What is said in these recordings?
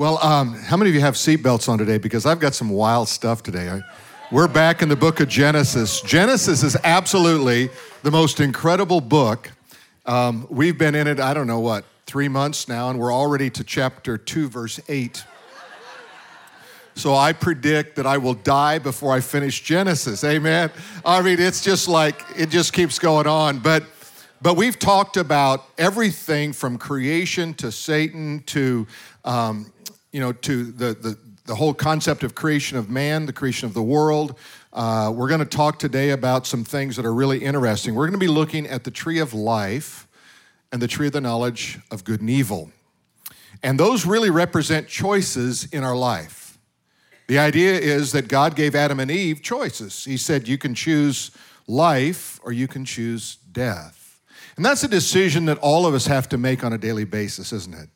Well, um, how many of you have seatbelts on today? Because I've got some wild stuff today. We're back in the book of Genesis. Genesis is absolutely the most incredible book. Um, we've been in it, I don't know what, three months now, and we're already to chapter 2, verse 8. So I predict that I will die before I finish Genesis. Amen. I mean, it's just like, it just keeps going on. But but we've talked about everything from creation to Satan to um, you know, to the, the, the whole concept of creation of man, the creation of the world. Uh, we're going to talk today about some things that are really interesting. We're going to be looking at the tree of life and the tree of the knowledge of good and evil. And those really represent choices in our life. The idea is that God gave Adam and Eve choices. He said, You can choose life or you can choose death. And that's a decision that all of us have to make on a daily basis, isn't it?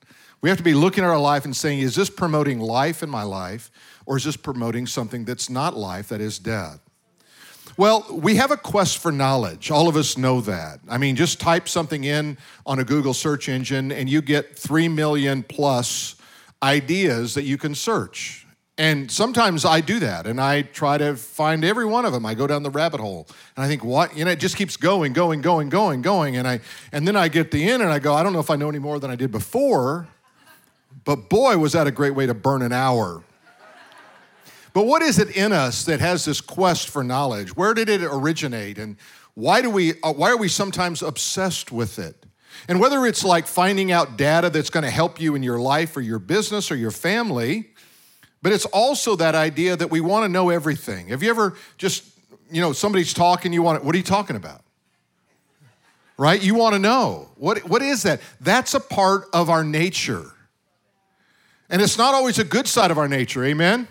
We have to be looking at our life and saying, is this promoting life in my life, or is this promoting something that's not life, that is death? Well, we have a quest for knowledge. All of us know that. I mean, just type something in on a Google search engine and you get 3 million plus ideas that you can search. And sometimes I do that and I try to find every one of them. I go down the rabbit hole and I think, what? You know, it just keeps going, going, going, going, going. And I and then I get the end and I go, I don't know if I know any more than I did before. But boy, was that a great way to burn an hour. But what is it in us that has this quest for knowledge? Where did it originate? And why, do we, uh, why are we sometimes obsessed with it? And whether it's like finding out data that's going to help you in your life or your business or your family, but it's also that idea that we want to know everything. Have you ever just, you know, somebody's talking, you want, to, what are you talking about? Right? You want to know. What, what is that? That's a part of our nature. And it's not always a good side of our nature, amen?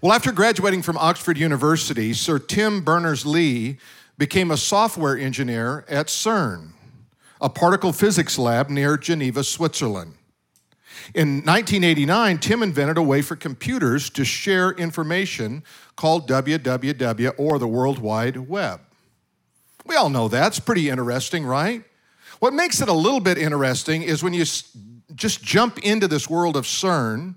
Well, after graduating from Oxford University, Sir Tim Berners Lee became a software engineer at CERN, a particle physics lab near Geneva, Switzerland. In 1989, Tim invented a way for computers to share information called WWW or the World Wide Web. We all know that's pretty interesting, right? What makes it a little bit interesting is when you just jump into this world of CERN,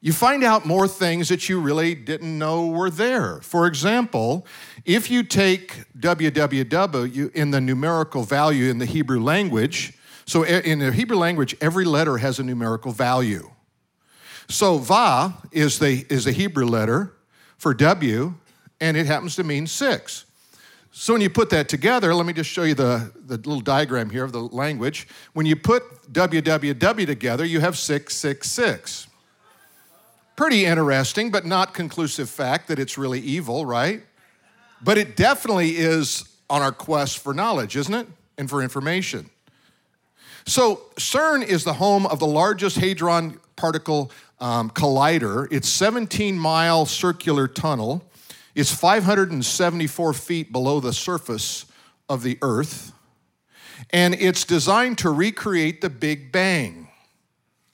you find out more things that you really didn't know were there. For example, if you take www in the numerical value in the Hebrew language, so in the Hebrew language, every letter has a numerical value. So va is the, is the Hebrew letter for W, and it happens to mean six. So when you put that together, let me just show you the, the little diagram here of the language. When you put www together, you have 666. Pretty interesting, but not conclusive fact that it's really evil, right? But it definitely is on our quest for knowledge, isn't it? And for information. So CERN is the home of the largest hadron particle um, collider. It's 17 mile circular tunnel it's 574 feet below the surface of the earth, and it's designed to recreate the Big Bang.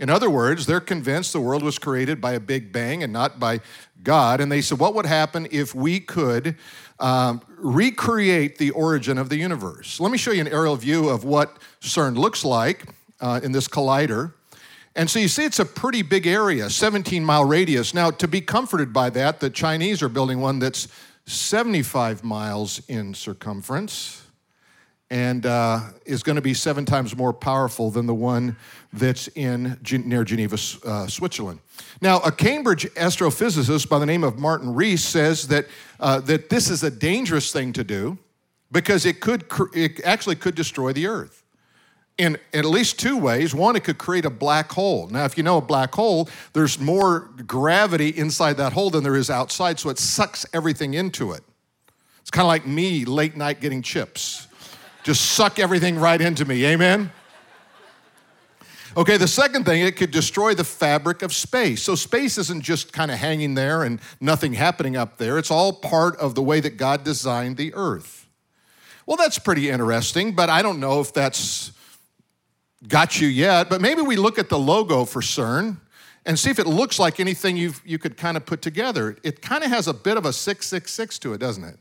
In other words, they're convinced the world was created by a Big Bang and not by God. And they said, what would happen if we could um, recreate the origin of the universe? Let me show you an aerial view of what CERN looks like uh, in this collider. And so you see, it's a pretty big area, 17 mile radius. Now, to be comforted by that, the Chinese are building one that's 75 miles in circumference and uh, is going to be seven times more powerful than the one that's in near Geneva, uh, Switzerland. Now, a Cambridge astrophysicist by the name of Martin Rees says that, uh, that this is a dangerous thing to do because it could it actually could destroy the Earth in, at least two ways. One, it could create a black hole. Now, if you know a black hole, there's more gravity inside that hole than there is outside, so it sucks everything into it. It's kind of like me late night getting chips. Just suck everything right into me. Amen? Okay, the second thing, it could destroy the fabric of space. So space isn't just kind of hanging there and nothing happening up there. It's all part of the way that God designed the earth. Well, that's pretty interesting, but I don't know if that's got you yet, but maybe we look at the logo for CERN and see if it looks like anything you you could kind of put together. It kind of has a bit of a 666 to it, doesn't it?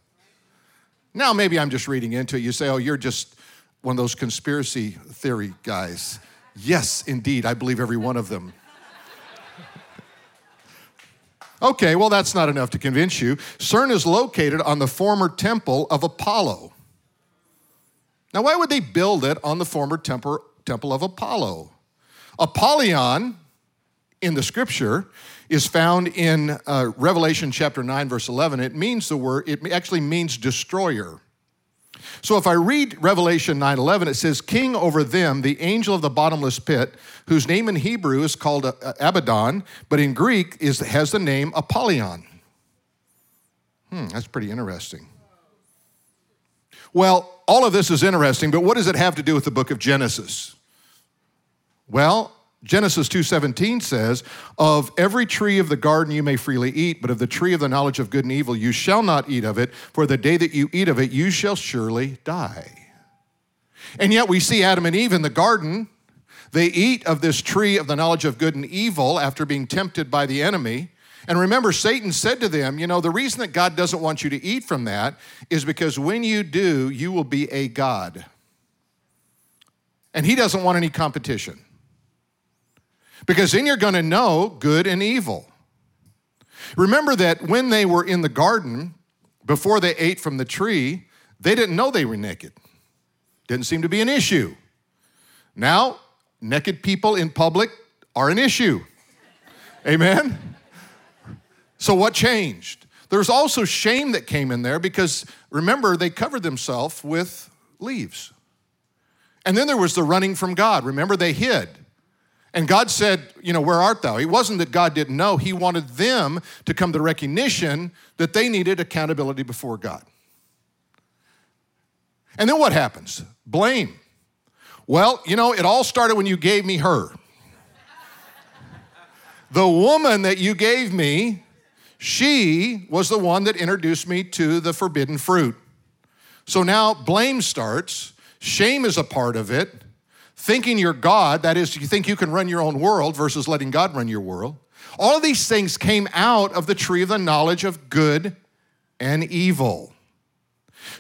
Now, maybe I'm just reading into it. You say, oh, you're just one of those conspiracy theory guys. Yes, indeed, I believe every one of them. Okay, well, that's not enough to convince you. CERN is located on the former temple of Apollo. Now, why would they build it on the former temple, temple of Apollo? Apollyon in the scripture is found in uh, Revelation chapter 9, verse 11. It means the word, it actually means destroyer. So if I read Revelation 9:11 it says king over them the angel of the bottomless pit whose name in Hebrew is called uh, Abaddon but in Greek is has the name Apollyon. Hmm, that's pretty interesting. Well, all of this is interesting, but what does it have to do with the book of Genesis? Well, Genesis 2:17 says, "Of every tree of the garden you may freely eat, but of the tree of the knowledge of good and evil you shall not eat of it, for the day that you eat of it you shall surely die." And yet we see Adam and Eve in the garden. They eat of this tree of the knowledge of good and evil after being tempted by the enemy. And remember, Satan said to them, You know, the reason that God doesn't want you to eat from that is because when you do, you will be a God. And he doesn't want any competition because then you're going to know good and evil. Remember that when they were in the garden, before they ate from the tree, they didn't know they were naked. Didn't seem to be an issue. Now, naked people in public are an issue. Amen? So, what changed? There's also shame that came in there because remember, they covered themselves with leaves. And then there was the running from God. Remember, they hid. And God said, You know, where art thou? It wasn't that God didn't know, He wanted them to come to recognition that they needed accountability before God. And then what happens? Blame. Well, you know, it all started when you gave me her. the woman that you gave me, she was the one that introduced me to the forbidden fruit. So now blame starts, shame is a part of it thinking you're God, that is, you think you can run your own world versus letting God run your world. All of these things came out of the tree of the knowledge of good and evil.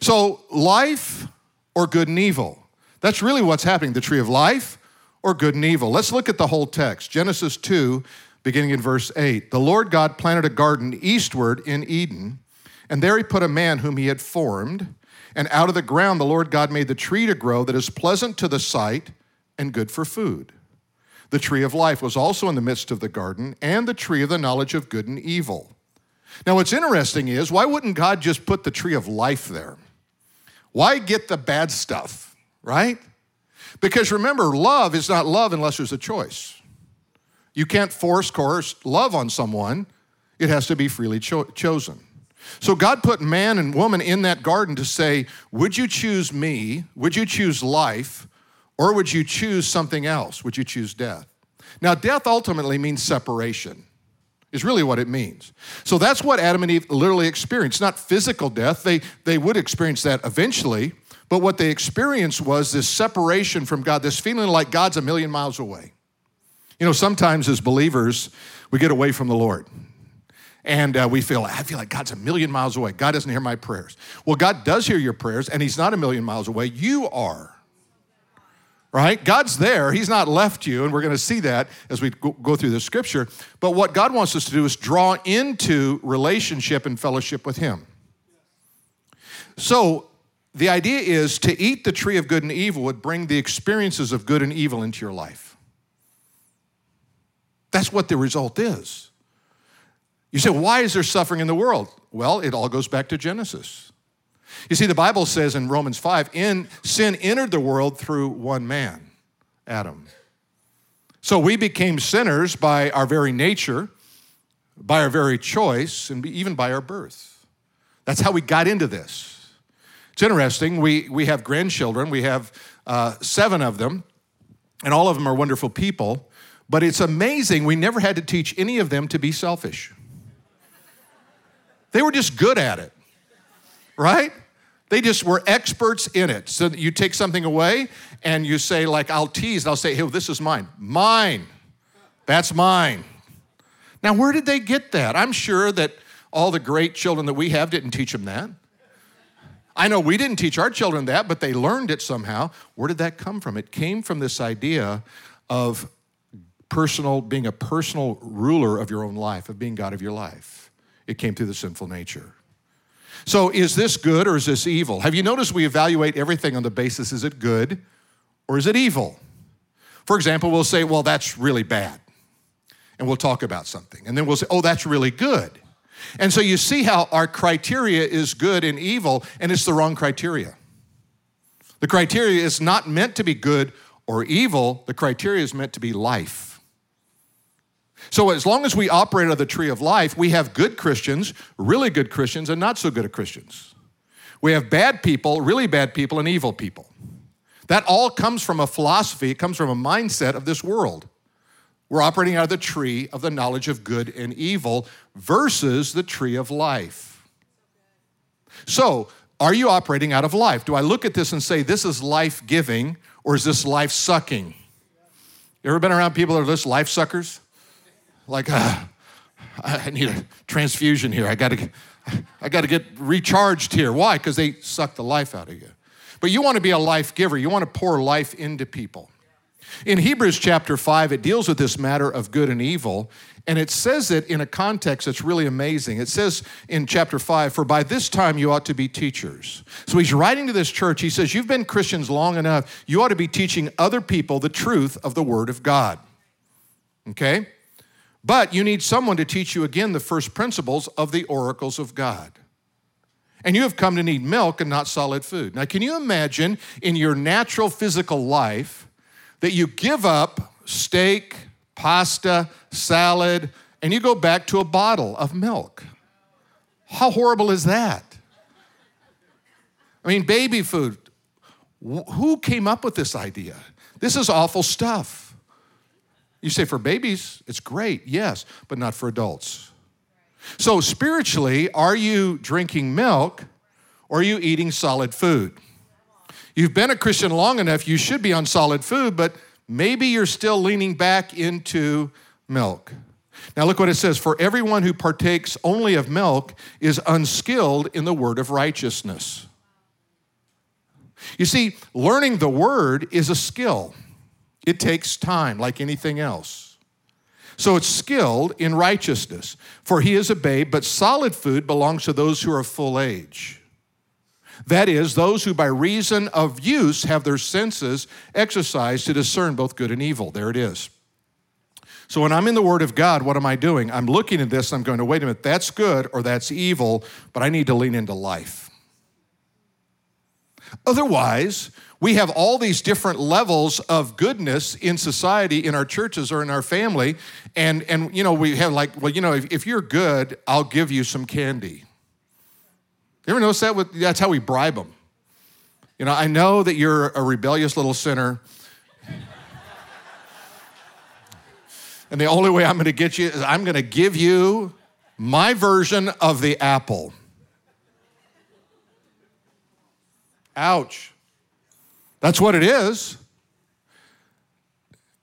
So, life or good and evil. That's really what's happening the tree of life or good and evil. Let's look at the whole text. Genesis 2, beginning in verse 8. The Lord God planted a garden eastward in Eden, and there he put a man whom he had formed. And out of the ground the Lord God made the tree to grow that is pleasant to the sight and good for food. The tree of life was also in the midst of the garden, and the tree of the knowledge of good and evil. Now, what's interesting is why wouldn't God just put the tree of life there? Why get the bad stuff, right? Because remember, love is not love unless there's a choice. You can't force, coerce love on someone, it has to be freely cho- chosen. So God put man and woman in that garden to say, Would you choose me? Would you choose life? Or would you choose something else? Would you choose death? Now, death ultimately means separation, is really what it means. So that's what Adam and Eve literally experienced. Not physical death, they, they would experience that eventually, but what they experienced was this separation from God, this feeling like God's a million miles away. You know, sometimes as believers, we get away from the Lord. And uh, we feel, I feel like God's a million miles away. God doesn't hear my prayers. Well, God does hear your prayers, and He's not a million miles away. You are right? God's there. He's not left you, and we're going to see that as we go through the scripture. But what God wants us to do is draw into relationship and fellowship with Him. So, the idea is to eat the tree of good and evil would bring the experiences of good and evil into your life. That's what the result is. You say, why is there suffering in the world? Well, it all goes back to Genesis. You see, the Bible says in Romans 5 in, sin entered the world through one man, Adam. So we became sinners by our very nature, by our very choice, and even by our birth. That's how we got into this. It's interesting. We, we have grandchildren, we have uh, seven of them, and all of them are wonderful people. But it's amazing, we never had to teach any of them to be selfish. They were just good at it, right? They just were experts in it. So you take something away and you say, like, I'll tease, I'll say, hey, well, this is mine. Mine. That's mine. Now, where did they get that? I'm sure that all the great children that we have didn't teach them that. I know we didn't teach our children that, but they learned it somehow. Where did that come from? It came from this idea of personal, being a personal ruler of your own life, of being God of your life. It came through the sinful nature. So, is this good or is this evil? Have you noticed we evaluate everything on the basis is it good or is it evil? For example, we'll say, well, that's really bad. And we'll talk about something. And then we'll say, oh, that's really good. And so you see how our criteria is good and evil, and it's the wrong criteria. The criteria is not meant to be good or evil, the criteria is meant to be life. So, as long as we operate under the tree of life, we have good Christians, really good Christians, and not so good Christians. We have bad people, really bad people, and evil people. That all comes from a philosophy, it comes from a mindset of this world. We're operating out of the tree of the knowledge of good and evil versus the tree of life. So, are you operating out of life? Do I look at this and say, this is life giving, or is this life sucking? You ever been around people that are just life suckers? Like, uh, I need a transfusion here. I gotta, I gotta get recharged here. Why? Because they suck the life out of you. But you wanna be a life giver, you wanna pour life into people. In Hebrews chapter 5, it deals with this matter of good and evil, and it says it in a context that's really amazing. It says in chapter 5, For by this time you ought to be teachers. So he's writing to this church. He says, You've been Christians long enough. You ought to be teaching other people the truth of the Word of God. Okay? But you need someone to teach you again the first principles of the oracles of God. And you have come to need milk and not solid food. Now, can you imagine in your natural physical life that you give up steak, pasta, salad, and you go back to a bottle of milk. How horrible is that? I mean, baby food. Who came up with this idea? This is awful stuff. You say for babies, it's great, yes, but not for adults. So, spiritually, are you drinking milk or are you eating solid food? You've been a Christian long enough, you should be on solid food, but maybe you're still leaning back into milk. Now, look what it says For everyone who partakes only of milk is unskilled in the word of righteousness. You see, learning the word is a skill, it takes time, like anything else. So it's skilled in righteousness. For he is a babe, but solid food belongs to those who are full age. That is, those who by reason of use have their senses exercised to discern both good and evil. There it is. So when I'm in the Word of God, what am I doing? I'm looking at this, I'm going to, wait a minute, that's good or that's evil, but I need to lean into life. Otherwise, we have all these different levels of goodness in society, in our churches or in our family. And, and you know, we have like, well, you know, if, if you're good, I'll give you some candy. You ever notice that? With, that's how we bribe them. You know, I know that you're a rebellious little sinner. and the only way I'm going to get you is I'm going to give you my version of the apple. Ouch. That's what it is.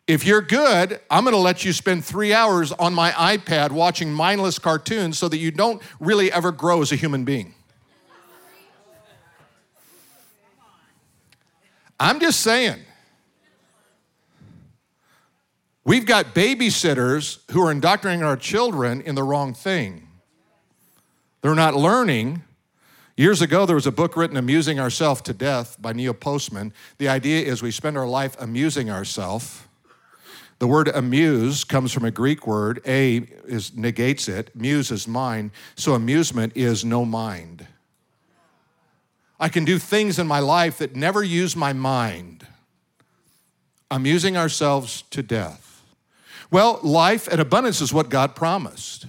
If you're good, I'm going to let you spend three hours on my iPad watching mindless cartoons so that you don't really ever grow as a human being. I'm just saying. We've got babysitters who are indoctrinating our children in the wrong thing. They're not learning. Years ago, there was a book written, Amusing Ourselves to Death, by Neil Postman. The idea is we spend our life amusing ourselves. The word amuse comes from a Greek word. A is negates it, muse is mind. So amusement is no mind. I can do things in my life that never use my mind. Amusing ourselves to death. Well, life and abundance is what God promised.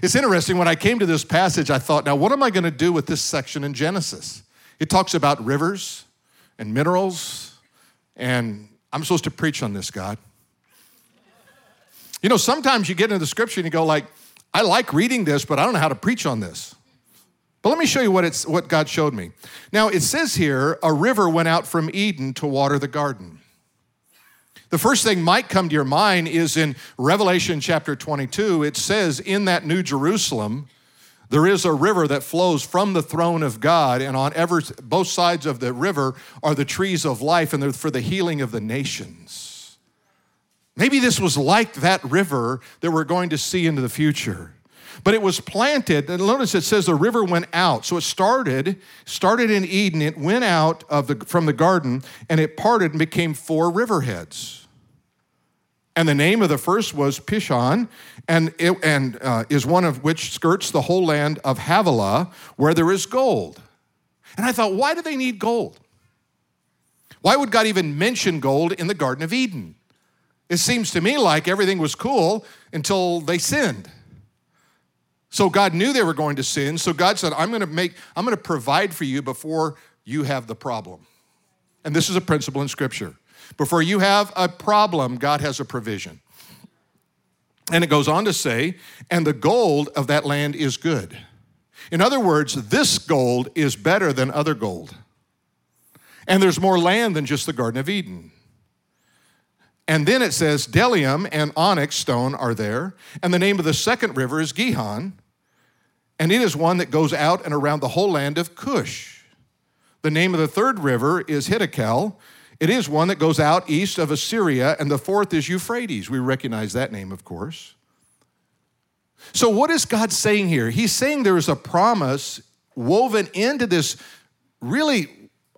It's interesting, when I came to this passage, I thought, now what am I going to do with this section in Genesis? It talks about rivers and minerals, and I'm supposed to preach on this, God. You know, sometimes you get into the scripture and you go like, I like reading this, but I don't know how to preach on this. But let me show you what, it's, what God showed me. Now, it says here, a river went out from Eden to water the garden. The first thing might come to your mind is in Revelation chapter 22, it says, In that New Jerusalem, there is a river that flows from the throne of God, and on ever, both sides of the river are the trees of life, and they're for the healing of the nations. Maybe this was like that river that we're going to see into the future. But it was planted, and notice it says the river went out. So it started, started in Eden, it went out of the, from the garden, and it parted and became four riverheads. And the name of the first was Pishon, and, it, and uh, is one of which skirts the whole land of Havilah, where there is gold. And I thought, why do they need gold? Why would God even mention gold in the Garden of Eden? It seems to me like everything was cool until they sinned. So God knew they were going to sin. So God said, I'm going to make, I'm going to provide for you before you have the problem. And this is a principle in Scripture. Before you have a problem, God has a provision. And it goes on to say, and the gold of that land is good. In other words, this gold is better than other gold. And there's more land than just the Garden of Eden. And then it says, Bdellium and onyx stone are there. And the name of the second river is Gihon and it is one that goes out and around the whole land of Cush. The name of the third river is Hiddekel. It is one that goes out east of Assyria, and the fourth is Euphrates. We recognize that name, of course. So, what is God saying here? He's saying there is a promise woven into this really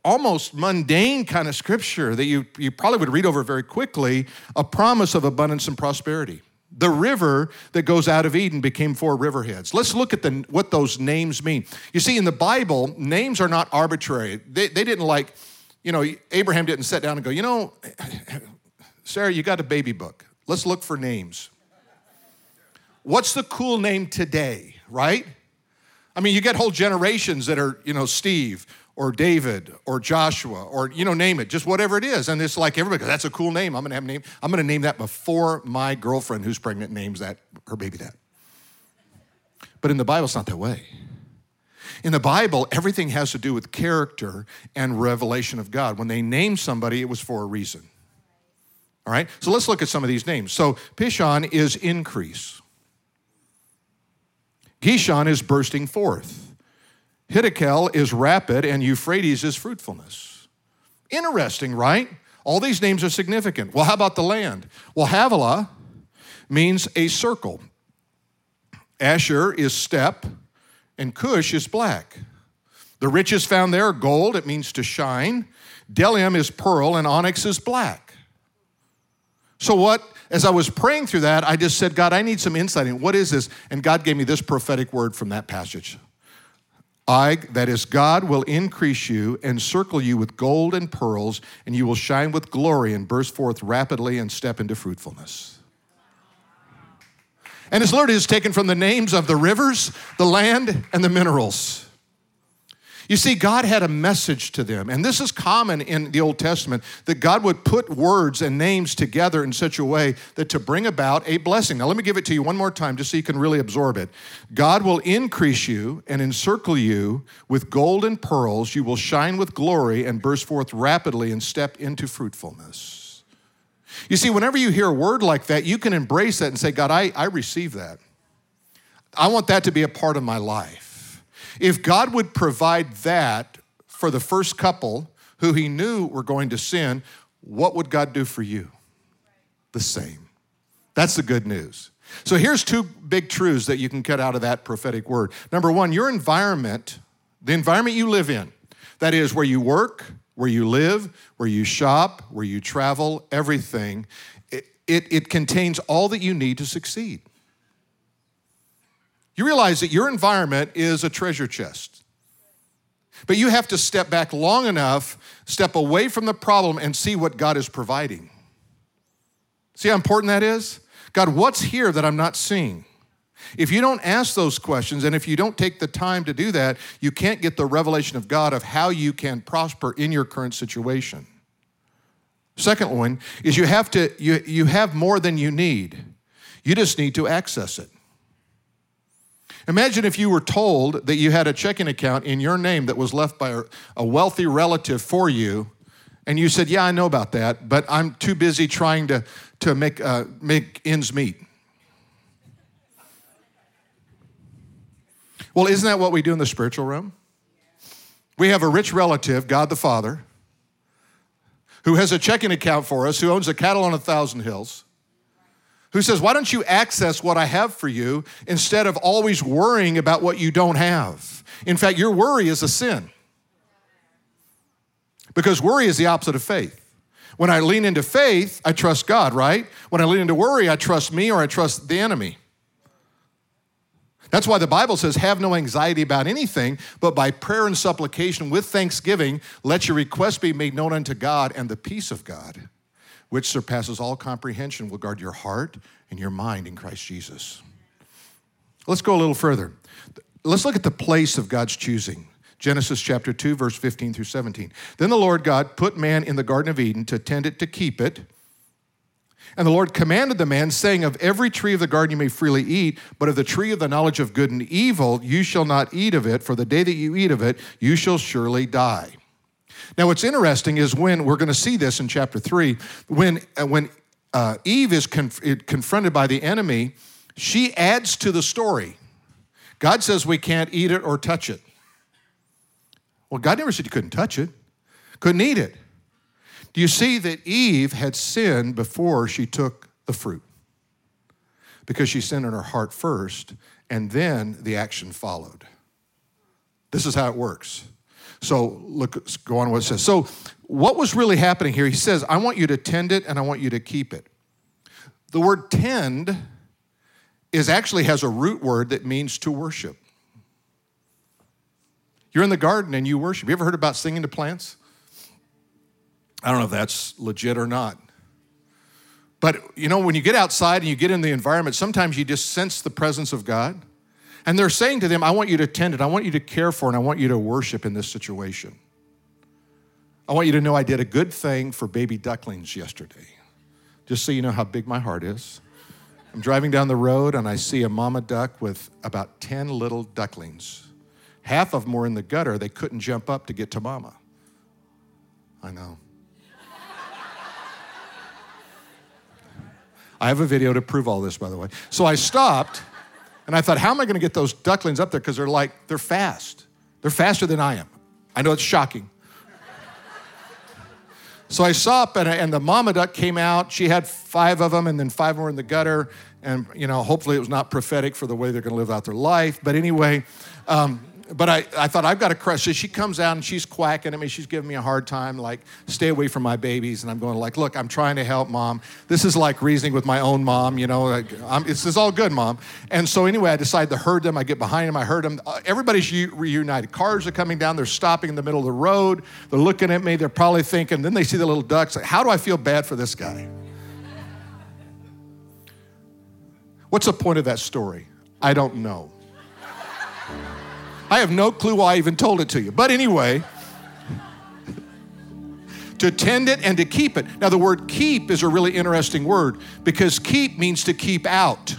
almost mundane kind of scripture that you, you probably would read over very quickly a promise of abundance and prosperity. The river that goes out of Eden became four riverheads. Let's look at the, what those names mean. You see, in the Bible, names are not arbitrary. They, they didn't like, you know, Abraham didn't sit down and go, you know, Sarah, you got a baby book. Let's look for names. What's the cool name today, right? I mean, you get whole generations that are, you know, Steve or David or Joshua or you know name it just whatever it is and it's like everybody goes that's a cool name I'm going to have a name I'm going to name that before my girlfriend who's pregnant names that her baby that but in the Bible it's not that way in the Bible everything has to do with character and revelation of God when they named somebody it was for a reason all right so let's look at some of these names so Pishon is increase Gishon is bursting forth Hiddekel is rapid, and Euphrates is fruitfulness. Interesting, right? All these names are significant. Well, how about the land? Well, Havilah means a circle. Asshur is step, and Cush is black. The riches found there are gold, it means to shine. Bdellium is pearl, and onyx is black. So, what, as I was praying through that, I just said, God, I need some insight in what is this? And God gave me this prophetic word from that passage. I, that is, God will increase you, and circle you with gold and pearls, and you will shine with glory and burst forth rapidly and step into fruitfulness. And his Lord is taken from the names of the rivers, the land, and the minerals. You see, God had a message to them, and this is common in the Old Testament that God would put words and names together in such a way that to bring about a blessing. Now, let me give it to you one more time just so you can really absorb it. God will increase you and encircle you with gold and pearls. You will shine with glory and burst forth rapidly and step into fruitfulness. You see, whenever you hear a word like that, you can embrace that and say, God, I, I receive that. I want that to be a part of my life. If God would provide that for the first couple who he knew were going to sin, what would God do for you? The same. That's the good news. So here's two big truths that you can cut out of that prophetic word. Number one, your environment, the environment you live in, that is where you work, where you live, where you shop, where you travel, everything, it, it, it contains all that you need to succeed. You realize that your environment is a treasure chest. But you have to step back long enough, step away from the problem, and see what God is providing. See how important that is? God, what's here that I'm not seeing? If you don't ask those questions and if you don't take the time to do that, you can't get the revelation of God of how you can prosper in your current situation. Second one is you have to you, you have more than you need. You just need to access it. Imagine if you were told that you had a checking account in your name that was left by a wealthy relative for you, and you said, Yeah, I know about that, but I'm too busy trying to, to make, uh, make ends meet. Well, isn't that what we do in the spiritual realm? We have a rich relative, God the Father, who has a checking account for us, who owns a cattle on a thousand hills, who says, Why don't you access what I have for you instead of always worrying about what you don't have? In fact, your worry is a sin. Because worry is the opposite of faith. When I lean into faith, I trust God, right? When I lean into worry, I trust me or I trust the enemy. That's why the Bible says, Have no anxiety about anything, but by prayer and supplication with thanksgiving, let your requests be made known unto God, and the peace of God, which surpasses all comprehension, will guard your heart and your mind in Christ Jesus. Let's go a little further. Let's look at the place of God's choosing. Genesis chapter 2, verse 15 through 17. Then the Lord God put man in the Garden of Eden to tend it, to keep it. And the Lord commanded the man, saying, Of every tree of the garden you may freely eat, but of the tree of the knowledge of good and evil you shall not eat of it, for the day that you eat of it, you shall surely die. Now, what's interesting is when we're going to see this in chapter 3, when, uh, when uh, Eve is conf- confronted by the enemy, she adds to the story. God says we can't eat it or touch it. Well, God never said you couldn't touch it, couldn't eat it. Do you see that Eve had sinned before she took the fruit? Because she sinned in her heart first, and then the action followed. This is how it works. So look, go on what it says. So, what was really happening here? He says, I want you to tend it and I want you to keep it. The word tend is actually has a root word that means to worship. You're in the garden and you worship. You ever heard about singing to plants? I don't know if that's legit or not. But you know, when you get outside and you get in the environment, sometimes you just sense the presence of God. And they're saying to them, I want you to tend it, I want you to care for, and I want you to worship in this situation. I want you to know I did a good thing for baby ducklings yesterday, just so you know how big my heart is. I'm driving down the road and I see a mama duck with about 10 little ducklings. Half of them were in the gutter. They couldn't jump up to get to mama. I know. I have a video to prove all this, by the way. So I stopped and I thought, how am I going to get those ducklings up there? Because they're like, they're fast. They're faster than I am. I know it's shocking. So I stopped, and, and the mama duck came out. She had five of them, and then five more in the gutter. And, you know, hopefully it was not prophetic for the way they're going to live out their life. But anyway, um, but I, I thought I've got a crush. So she comes out and she's quacking at me. She's giving me a hard time, like, stay away from my babies. And I'm going like, look, I'm trying to help mom. This is like reasoning with my own mom, you know. Like, this is all good, mom. And so anyway, I decide to herd them. I get behind them. I herd them. Uh, everybody's reunited. Cars are coming down. They're stopping in the middle of the road. They're looking at me. They're probably thinking. Then they see the little ducks. Like, how do I feel bad for this guy? What's the point of that story? I don't know. I have no clue why I even told it to you. But anyway, to tend it and to keep it. Now, the word keep is a really interesting word because keep means to keep out.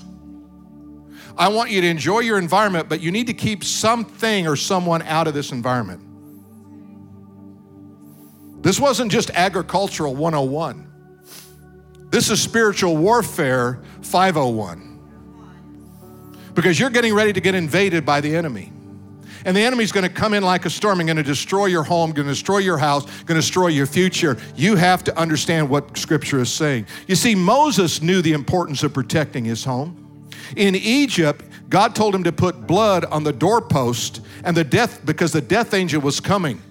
I want you to enjoy your environment, but you need to keep something or someone out of this environment. This wasn't just agricultural 101. This is spiritual warfare 501. Because you're getting ready to get invaded by the enemy. And the enemy's going to come in like a storm and going to destroy your home, going to destroy your house, going to destroy your future. You have to understand what Scripture is saying. You see, Moses knew the importance of protecting his home. In Egypt, God told him to put blood on the doorpost and the death because the death angel was coming.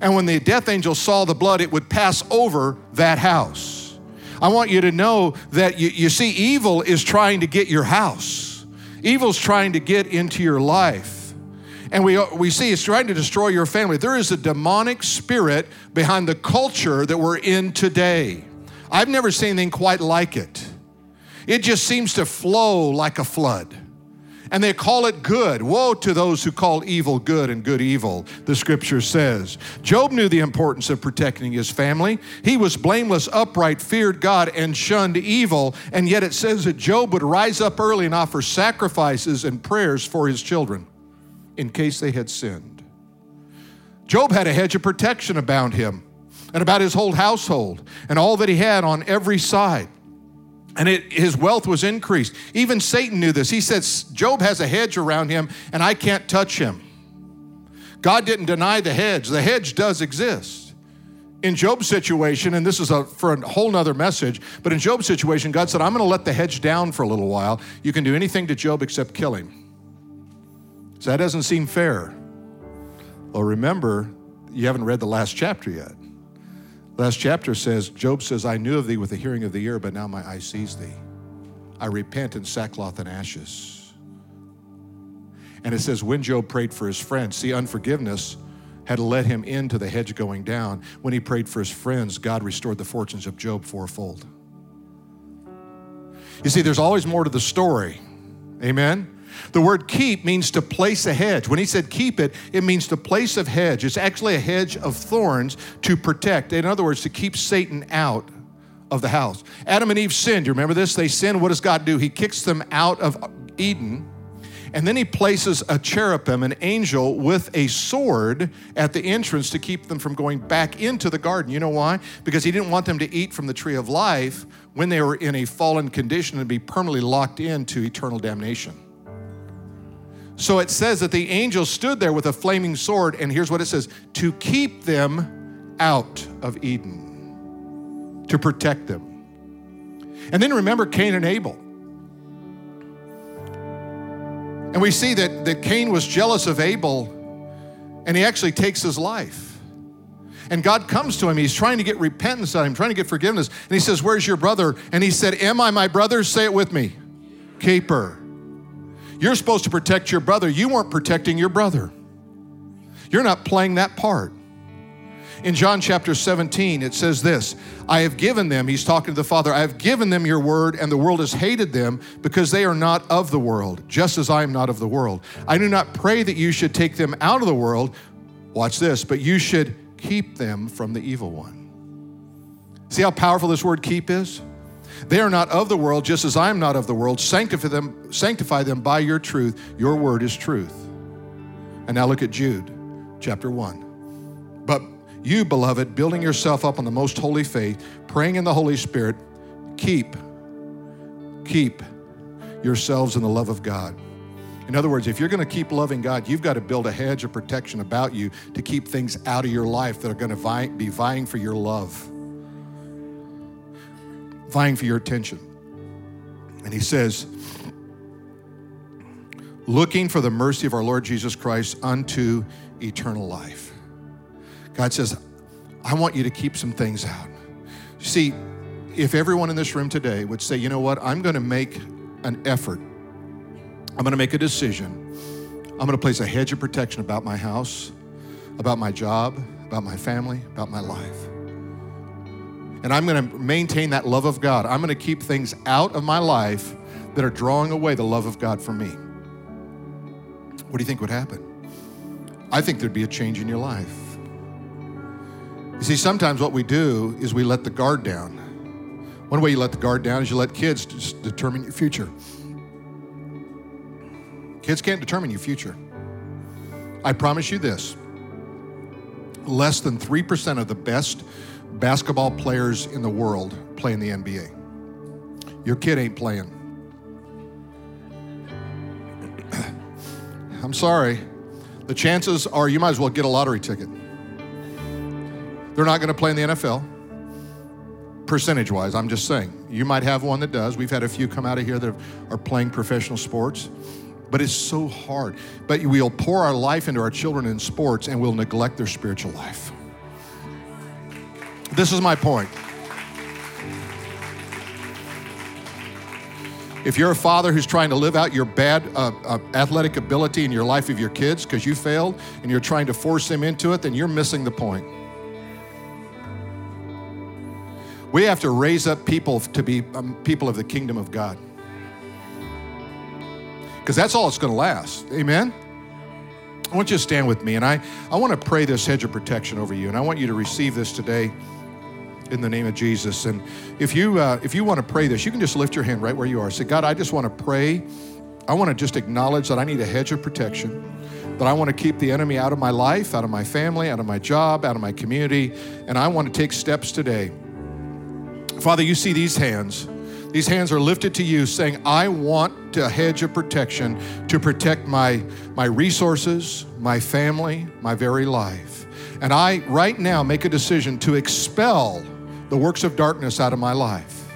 And when the death angel saw the blood, it would pass over that house. I want you to know that you, you see, evil is trying to get your house. Evil's trying to get into your life. And we, we see it's trying to destroy your family. There is a demonic spirit behind the culture that we're in today. I've never seen anything quite like it. It just seems to flow like a flood. And they call it good. Woe to those who call evil good and good evil, the scripture says. Job knew the importance of protecting his family. He was blameless, upright, feared God, and shunned evil. And yet it says that Job would rise up early and offer sacrifices and prayers for his children in case they had sinned. Job had a hedge of protection about him and about his whole household and all that he had on every side. And it, his wealth was increased. Even Satan knew this. He said, Job has a hedge around him and I can't touch him. God didn't deny the hedge, the hedge does exist. In Job's situation, and this is a, for a whole nother message, but in Job's situation, God said, I'm going to let the hedge down for a little while. You can do anything to Job except kill him. So that doesn't seem fair. Well, remember, you haven't read the last chapter yet. Last chapter says, Job says, I knew of thee with the hearing of the ear, but now my eye sees thee. I repent in sackcloth and ashes. And it says, when Job prayed for his friends, see, unforgiveness had led him into the hedge going down. When he prayed for his friends, God restored the fortunes of Job fourfold. You see, there's always more to the story. Amen? The word keep means to place a hedge. When he said keep it, it means to place a hedge. It's actually a hedge of thorns to protect. In other words, to keep Satan out of the house. Adam and Eve sinned. You remember this? They sinned. What does God do? He kicks them out of Eden. And then he places a cherubim, an angel with a sword at the entrance to keep them from going back into the garden. You know why? Because he didn't want them to eat from the tree of life when they were in a fallen condition and be permanently locked into eternal damnation. So it says that the angel stood there with a flaming sword, and here's what it says to keep them out of Eden, to protect them. And then remember Cain and Abel. And we see that, that Cain was jealous of Abel, and he actually takes his life. And God comes to him. He's trying to get repentance out of him, trying to get forgiveness. And he says, Where's your brother? And he said, Am I my brother? Say it with me. Keeper. You're supposed to protect your brother. You weren't protecting your brother. You're not playing that part. In John chapter 17, it says this I have given them, he's talking to the Father, I have given them your word, and the world has hated them because they are not of the world, just as I am not of the world. I do not pray that you should take them out of the world, watch this, but you should keep them from the evil one. See how powerful this word keep is? They are not of the world, just as I am not of the world. Sanctify them, sanctify them by your truth. Your word is truth. And now look at Jude, chapter 1. But you, beloved, building yourself up on the most holy faith, praying in the Holy Spirit, keep, keep yourselves in the love of God. In other words, if you're going to keep loving God, you've got to build a hedge of protection about you to keep things out of your life that are going to be vying for your love vying for your attention. And he says, looking for the mercy of our Lord Jesus Christ unto eternal life. God says, I want you to keep some things out. See, if everyone in this room today would say, you know what, I'm going to make an effort, I'm going to make a decision, I'm going to place a hedge of protection about my house, about my job, about my family, about my life and I'm going to maintain that love of God. I'm going to keep things out of my life that are drawing away the love of God from me. What do you think would happen? I think there'd be a change in your life. You see, sometimes what we do is we let the guard down. One way you let the guard down is you let kids determine your future. Kids can't determine your future. I promise you this less than 3% of the best basketball players in the world play in the NBA. Your kid ain't playing. I'm sorry. The chances are you might as well get a lottery ticket. They're not going to play in the NFL, percentage wise. I'm just saying. You might have one that does. We've had a few come out of here that are playing professional sports, but it's so hard. But we'll pour our life into our children in sports and we'll neglect their spiritual life. This is my point. If you're a father who's trying to live out your bad uh, uh, athletic ability in your life of your kids because you failed and you're trying to force them into it, then you're missing the point. We have to raise up people to be um, people of the kingdom of God. Because that's all it's going to last. Amen? I want you to stand with me, and I, I want to pray this hedge of protection over you, and I want you to receive this today in the name of Jesus. And if you uh, if you want to pray this, you can just lift your hand right where you are. Say, God, I just want to pray. I want to just acknowledge that I need a hedge of protection. That I want to keep the enemy out of my life, out of my family, out of my job, out of my community, and I want to take steps today. Father, you see these hands These hands are lifted to you, saying, I want a hedge of protection to protect my, my resources, my family, my very life. And I, right now, make a decision to expel the works of darkness out of my life.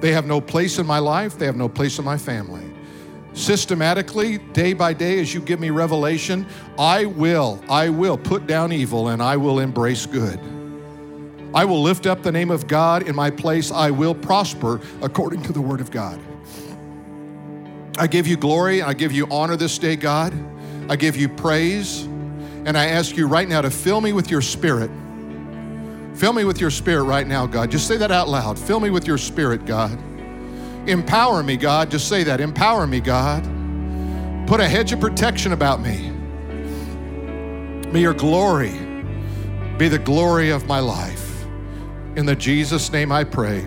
They have no place in my life, they have no place in my family. Systematically, day by day, as you give me revelation, I will, I will put down evil and I will embrace good. I will lift up the name of God in my place. I will prosper according to the word of God. I give you glory. I give you honor this day, God. I give you praise. And I ask you right now to fill me with your spirit. Fill me with your spirit right now, God. Just say that out loud. Fill me with your spirit, God. Empower me, God. Just say that. Empower me, God. Put a hedge of protection about me. May your glory be the glory of my life. In the Jesus name I pray.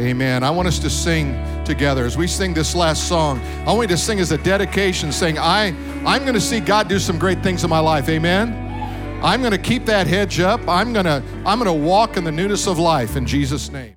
Amen. I want us to sing together as we sing this last song. I want you to sing as a dedication, saying, I, I'm going to see God do some great things in my life. Amen. I'm going to keep that hedge up. I'm going to, I'm going to walk in the newness of life in Jesus' name.